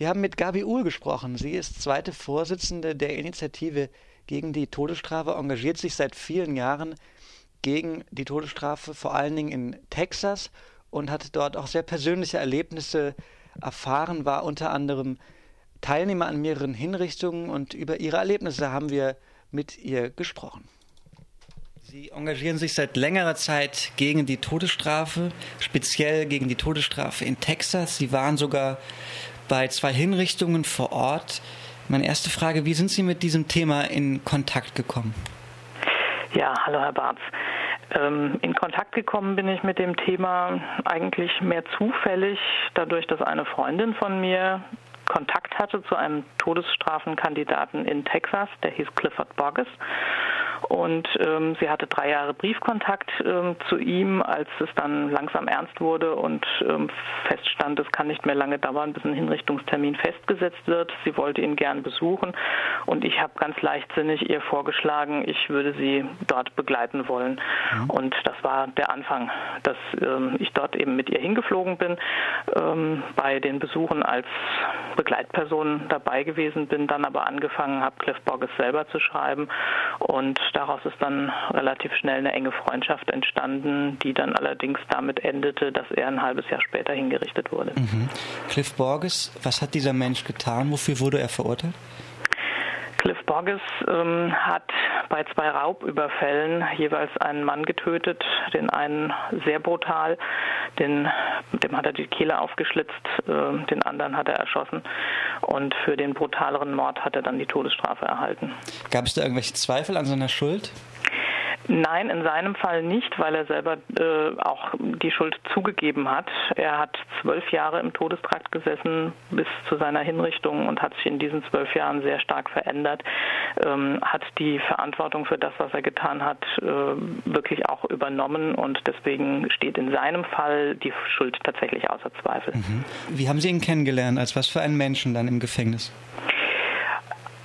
Wir haben mit Gabi Uhl gesprochen. Sie ist zweite Vorsitzende der Initiative gegen die Todesstrafe, engagiert sich seit vielen Jahren gegen die Todesstrafe, vor allen Dingen in Texas und hat dort auch sehr persönliche Erlebnisse erfahren, war unter anderem Teilnehmer an mehreren Hinrichtungen und über ihre Erlebnisse haben wir mit ihr gesprochen. Sie engagieren sich seit längerer Zeit gegen die Todesstrafe, speziell gegen die Todesstrafe in Texas. Sie waren sogar bei zwei Hinrichtungen vor Ort. Meine erste Frage, wie sind Sie mit diesem Thema in Kontakt gekommen? Ja, hallo Herr Barz. Ähm, in Kontakt gekommen bin ich mit dem Thema eigentlich mehr zufällig, dadurch, dass eine Freundin von mir Kontakt hatte zu einem Todesstrafenkandidaten in Texas, der hieß Clifford Borges. Und ähm, sie hatte drei Jahre Briefkontakt ähm, zu ihm, als es dann langsam ernst wurde und ähm, feststand, es kann nicht mehr lange dauern, bis ein Hinrichtungstermin festgesetzt wird. Sie wollte ihn gern besuchen und ich habe ganz leichtsinnig ihr vorgeschlagen, ich würde sie dort begleiten wollen. Mhm. Und das war der Anfang, dass ähm, ich dort eben mit ihr hingeflogen bin, ähm, bei den Besuchen als Begleitperson dabei gewesen bin, dann aber angefangen habe, Cliff Borges selber zu schreiben und daraus ist dann relativ schnell eine enge Freundschaft entstanden, die dann allerdings damit endete, dass er ein halbes Jahr später hingerichtet wurde. Mhm. Cliff Borges, was hat dieser Mensch getan? Wofür wurde er verurteilt? Cliff Borges ähm, hat bei zwei Raubüberfällen jeweils einen Mann getötet, den einen sehr brutal, den, dem hat er die Kehle aufgeschlitzt, äh, den anderen hat er erschossen und für den brutaleren Mord hat er dann die Todesstrafe erhalten. Gab es da irgendwelche Zweifel an seiner Schuld? Nein, in seinem Fall nicht, weil er selber äh, auch die Schuld zugegeben hat. Er hat zwölf Jahre im Todestrakt gesessen bis zu seiner Hinrichtung und hat sich in diesen zwölf Jahren sehr stark verändert, ähm, hat die Verantwortung für das, was er getan hat, äh, wirklich auch übernommen und deswegen steht in seinem Fall die Schuld tatsächlich außer Zweifel. Mhm. Wie haben Sie ihn kennengelernt? Als was für einen Menschen dann im Gefängnis?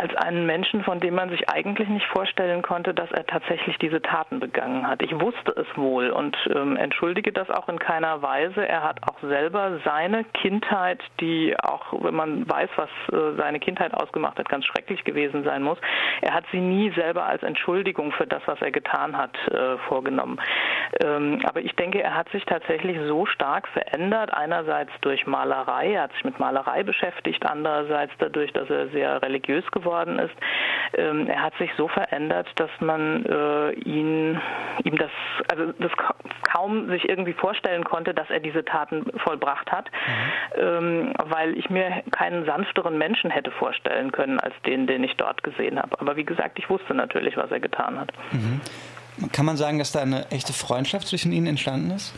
Als einen Menschen, von dem man sich eigentlich nicht vorstellen konnte, dass er tatsächlich diese Taten begangen hat. Ich wusste es wohl und ähm, entschuldige das auch in keiner Weise. Er hat auch selber seine Kindheit, die auch, wenn man weiß, was äh, seine Kindheit ausgemacht hat, ganz schrecklich gewesen sein muss, er hat sie nie selber als Entschuldigung für das, was er getan hat, äh, vorgenommen. Ähm, aber ich denke, er hat sich tatsächlich so stark verändert, einerseits durch Malerei, er hat sich mit Malerei beschäftigt, andererseits dadurch, dass er sehr religiös geworden geworden ist. Ähm, er hat sich so verändert, dass man äh, ihn, ihm das, also das kaum sich irgendwie vorstellen konnte, dass er diese Taten vollbracht hat, mhm. ähm, weil ich mir keinen sanfteren Menschen hätte vorstellen können als den, den ich dort gesehen habe. Aber wie gesagt, ich wusste natürlich, was er getan hat. Mhm. Kann man sagen, dass da eine echte Freundschaft zwischen Ihnen entstanden ist?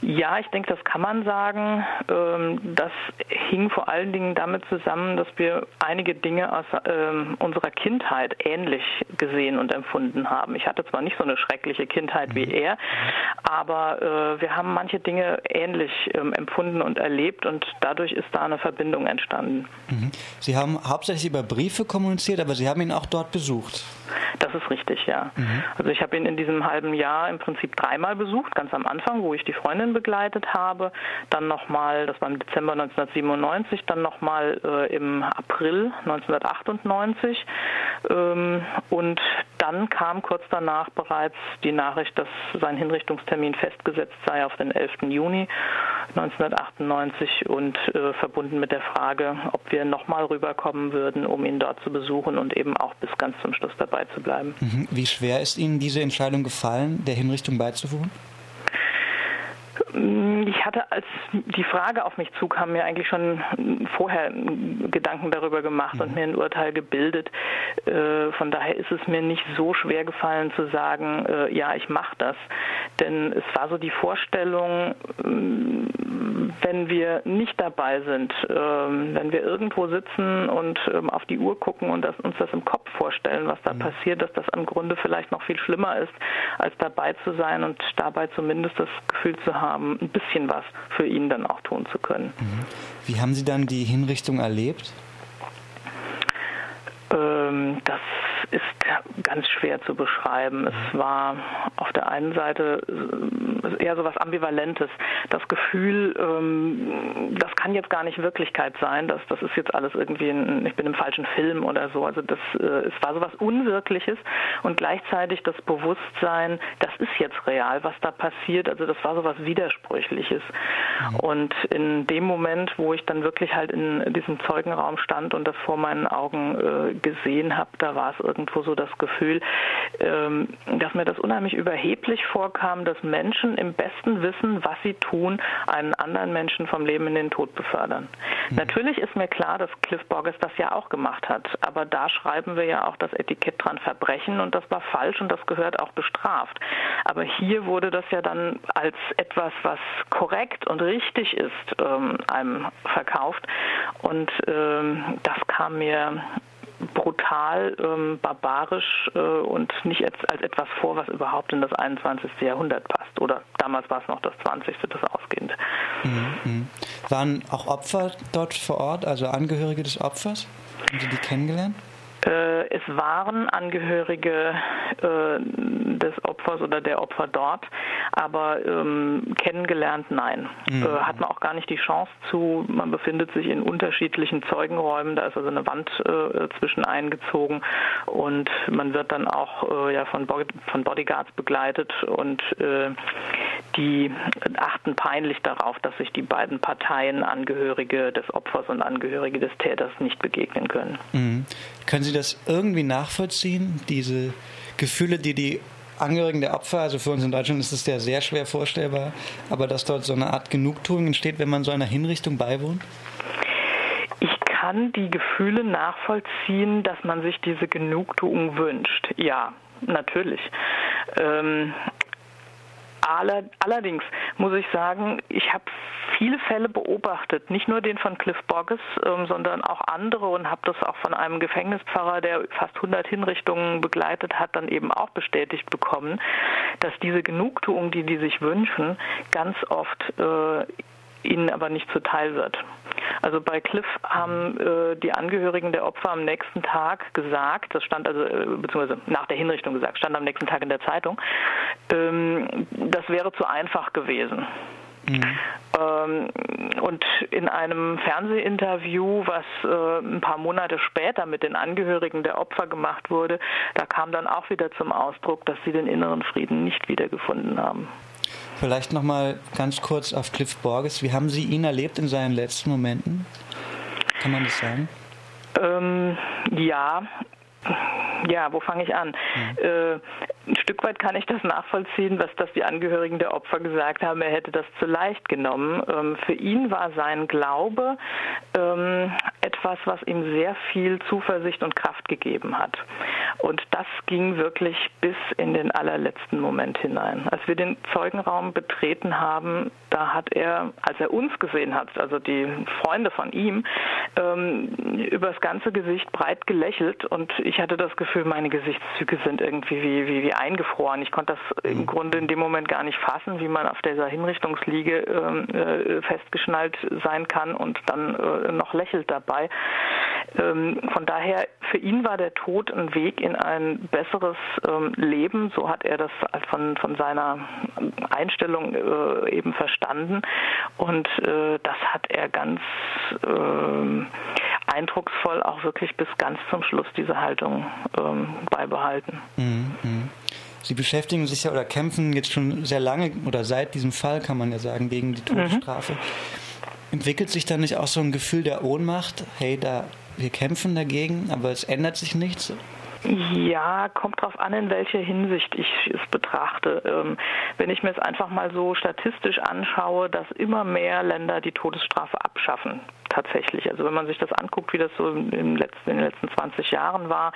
Ja, ich denke, das kann man sagen. Ähm, das hing vor allen Dingen damit zusammen, dass wir einige Dinge aus ähm, unserer Kindheit ähnlich gesehen und empfunden haben. Ich hatte zwar nicht so eine schreckliche Kindheit wie mhm. er, aber äh, wir haben manche Dinge ähnlich ähm, empfunden und erlebt und dadurch ist da eine Verbindung entstanden. Mhm. Sie haben hauptsächlich über Briefe kommuniziert, aber Sie haben ihn auch dort besucht. Das ist richtig, ja. Mhm. Also ich habe ihn in diesem halben Jahr im Prinzip dreimal besucht, ganz am Anfang, wo ich die Freundin begleitet habe, dann nochmal, das war im Dezember 1997, dann nochmal äh, im April 1998 ähm, und dann kam kurz danach bereits die Nachricht, dass sein Hinrichtungstermin festgesetzt sei auf den 11. Juni 1998 und äh, verbunden mit der Frage, ob wir nochmal rüberkommen würden, um ihn dort zu besuchen und eben auch bis ganz zum Schluss dabei zu bleiben. Mhm. Wie schwer ist Ihnen diese Entscheidung gefallen, der Hinrichtung beizuwohnen? Ich hatte, als die Frage auf mich zukam, mir eigentlich schon vorher Gedanken darüber gemacht mhm. und mir ein Urteil gebildet. Äh, von daher ist es mir nicht so schwer gefallen zu sagen, äh, ja, ich mache das. Denn es war so die Vorstellung, ähm, wenn wir nicht dabei sind, ähm, wenn wir irgendwo sitzen und ähm, auf die Uhr gucken und uns das im Kopf vorstellen, was da mhm. passiert, dass das im Grunde vielleicht noch viel schlimmer ist, als dabei zu sein und dabei zumindest das Gefühl zu haben, ein bisschen was für ihn dann auch tun zu können. Wie haben Sie dann die Hinrichtung erlebt? Ähm, das ist ganz schwer zu beschreiben. Es war auf der einen Seite äh, eher so was Ambivalentes. Das Gefühl, ähm, das kann jetzt gar nicht Wirklichkeit sein, das, das ist jetzt alles irgendwie, ein, ich bin im falschen Film oder so. Also das, äh, es war so was Unwirkliches und gleichzeitig das Bewusstsein, das ist jetzt real, was da passiert. Also das war so was Widersprüchliches. Mhm. Und in dem Moment, wo ich dann wirklich halt in diesem Zeugenraum stand und das vor meinen Augen äh, gesehen habe, da war es irgendwo so das Gefühl, ähm, dass mir das unheimlich überheblich vorkam, dass Menschen im besten Wissen, was sie tun, einen anderen Menschen vom Leben in den Tod befördern. Mhm. Natürlich ist mir klar, dass Cliff Borges das ja auch gemacht hat, aber da schreiben wir ja auch das Etikett dran Verbrechen und das war falsch und das gehört auch bestraft. Aber hier wurde das ja dann als etwas, was korrekt und richtig ist, ähm, einem verkauft und ähm, das kam mir brutal, ähm, barbarisch äh, und nicht als, als, etwas vor, was überhaupt in das 21. Jahrhundert passt. Oder damals war es noch das 20. das Ausgehende. Mhm, mh. Waren auch Opfer dort vor Ort, also Angehörige des Opfers? Haben Sie die kennengelernt? Äh, es waren Angehörige äh, des Opfers oder der Opfer dort, aber ähm, kennengelernt nein. Mhm. Äh, hat man auch gar nicht die Chance zu. Man befindet sich in unterschiedlichen Zeugenräumen, da ist also eine Wand äh, zwischen eingezogen und man wird dann auch äh, ja, von, Bo von Bodyguards begleitet und äh, die achten peinlich darauf, dass sich die beiden Parteien, Angehörige des Opfers und Angehörige des Täters, nicht begegnen können. Mhm. Können Sie das irgendwie nachvollziehen, diese Gefühle, die die Angehörigen der Opfer, also für uns in Deutschland ist es ja sehr schwer vorstellbar, aber dass dort so eine Art Genugtuung entsteht, wenn man so einer Hinrichtung beiwohnt? Ich kann die Gefühle nachvollziehen, dass man sich diese Genugtuung wünscht. Ja, natürlich. Ähm, allerdings muss ich sagen, ich habe viele Fälle beobachtet, nicht nur den von Cliff Borges, ähm, sondern auch andere und habe das auch von einem Gefängnispfarrer, der fast 100 Hinrichtungen begleitet hat, dann eben auch bestätigt bekommen, dass diese Genugtuung, die die sich wünschen, ganz oft äh, ihnen aber nicht zuteil wird. Also bei Cliff haben äh, die Angehörigen der Opfer am nächsten Tag gesagt, das stand also, äh, beziehungsweise nach der Hinrichtung gesagt, stand am nächsten Tag in der Zeitung, ähm, das wäre zu einfach gewesen. Mhm. Und in einem Fernsehinterview, was äh, ein paar Monate später mit den Angehörigen der Opfer gemacht wurde, da kam dann auch wieder zum Ausdruck, dass sie den inneren Frieden nicht wiedergefunden haben. Vielleicht nochmal ganz kurz auf Cliff Borges. Wie haben Sie ihn erlebt in seinen letzten Momenten? Kann man das sagen? Ähm, ja, ja, wo fange ich an? Mhm. Äh, ein Stück weit kann ich das nachvollziehen, was das die Angehörigen der Opfer gesagt haben. Er hätte das zu leicht genommen. Ähm, für ihn war sein Glaube ähm, etwas, was ihm sehr viel Zuversicht und Kraft gegeben hat. Und das ging wirklich bis in den allerletzten Moment hinein. Als wir den Zeugenraum betreten haben, da hat er, als er uns gesehen hat, also die Freunde von ihm, ähm, übers ganze Gesicht breit gelächelt und ich hatte das Gefühl, meine Gesichtszüge sind irgendwie wie, wie, wie eingefroren. Ich konnte das im mhm. Grunde in dem Moment gar nicht fassen, wie man auf dieser Hinrichtungsliege ähm, äh, festgeschnallt sein kann und dann äh, noch lächelt dabei. Ähm, von daher, für ihn war der Tod ein Weg in ein besseres ähm, Leben. So hat er das von, von seiner Einstellung äh, eben verstanden. Und äh, das hat er ganz äh, eindrucksvoll auch wirklich bis ganz zum Schluss diese Haltung ähm, beibehalten. Mhm, mh. Sie beschäftigen sich ja oder kämpfen jetzt schon sehr lange oder seit diesem Fall, kann man ja sagen, gegen die Todesstrafe. Mhm. Entwickelt sich da nicht auch so ein Gefühl der Ohnmacht? Hey, da wir kämpfen dagegen, aber es ändert sich nichts? Ja, kommt darauf an, in welcher Hinsicht ich es betrachte. Ähm, wenn ich mir es einfach mal so statistisch anschaue, dass immer mehr Länder die Todesstrafe abschaffen, tatsächlich. Also wenn man sich das anguckt, wie das so im letzten, in den letzten 20 Jahren war,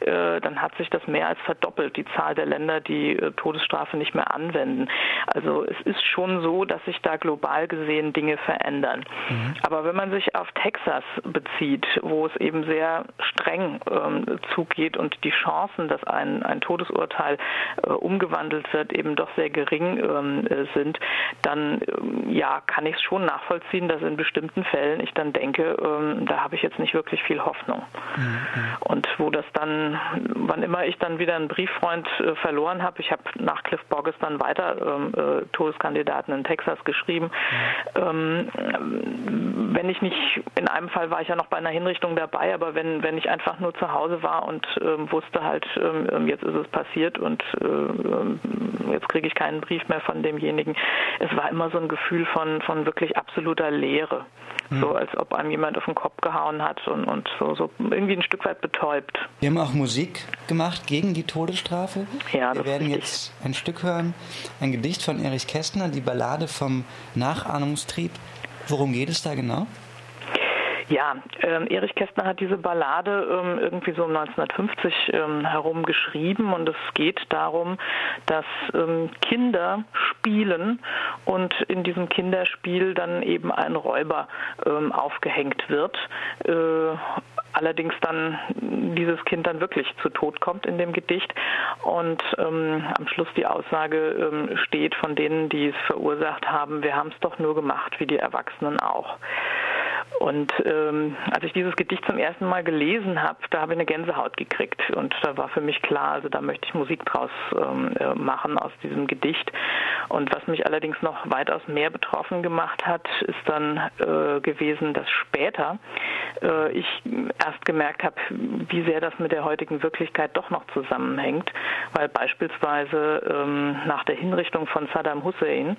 äh, dann hat sich das mehr als verdoppelt, die Zahl der Länder, die äh, Todesstrafe nicht mehr anwenden. Also es ist schon so, dass sich da global gesehen Dinge verändern. Mhm. Aber wenn man sich auf Texas bezieht, wo es eben sehr streng ähm, zugeht und die Chancen, dass ein, ein Todesurteil äh, umgewandelt wird, eben doch sehr gering ähm, sind, dann ähm, ja, kann ich es schon nachvollziehen, dass in bestimmten Fällen, ich dann denke, ähm, da habe ich jetzt nicht wirklich viel Hoffnung. Mhm. Und wo das dann, wann immer ich dann wieder einen Brieffreund äh, verloren habe, ich habe nach Cliff Borges dann weiter ähm, äh, Todeskandidaten in Texas geschrieben, mhm. ähm, wenn ich nicht, in einem Fall war ich ja noch bei einer Hinrichtung dabei, aber wenn, wenn ich einfach nur zu Hause war und ähm, wusste halt, ähm, ähm jetzt ist es passiert und äh, jetzt kriege ich keinen Brief mehr von demjenigen, es war immer so ein Gefühl von, von wirklich absoluter Leere. Mhm. So als ob einem jemand auf den Kopf gehauen hat und, und so, so irgendwie ein Stück weit betäubt. Wir haben auch Musik gemacht gegen die Todesstrafe. Ja, Wir werden jetzt ein Stück hören, ein Gedicht von Erich Kästner, die Ballade vom Nachahnungstrieb. Worum geht es da genau? Ja, ähm, Erich Kästner hat diese Ballade ähm, irgendwie so um 1950 ähm, herum geschrieben und es geht darum, dass ähm, Kinder spielen und in diesem Kinderspiel dann eben ein Räuber ähm, aufgehängt wird. Äh, allerdings dann dieses Kind dann wirklich zu Tod kommt in dem Gedicht und ähm, am Schluss die Aussage ähm, steht von denen, die es verursacht haben, wir haben es doch nur gemacht, wie die Erwachsenen auch. Und ähm, als ich dieses Gedicht zum ersten Mal gelesen habe, da habe ich eine Gänsehaut gekriegt. Und da war für mich klar, also da möchte ich Musik draus ähm, äh, machen aus diesem Gedicht. Und was mich allerdings noch weitaus mehr betroffen gemacht hat, ist dann äh, gewesen, dass später äh, ich erst gemerkt habe, wie sehr das mit der heutigen Wirklichkeit doch noch zusammenhängt, weil beispielsweise ähm, nach der Hinrichtung von Saddam Hussein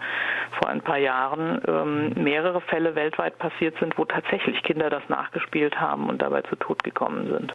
vor ein paar Jahren ähm, mehrere Fälle weltweit passiert sind, wo tatsächlich Kinder das nachgespielt haben und dabei zu Tod gekommen sind.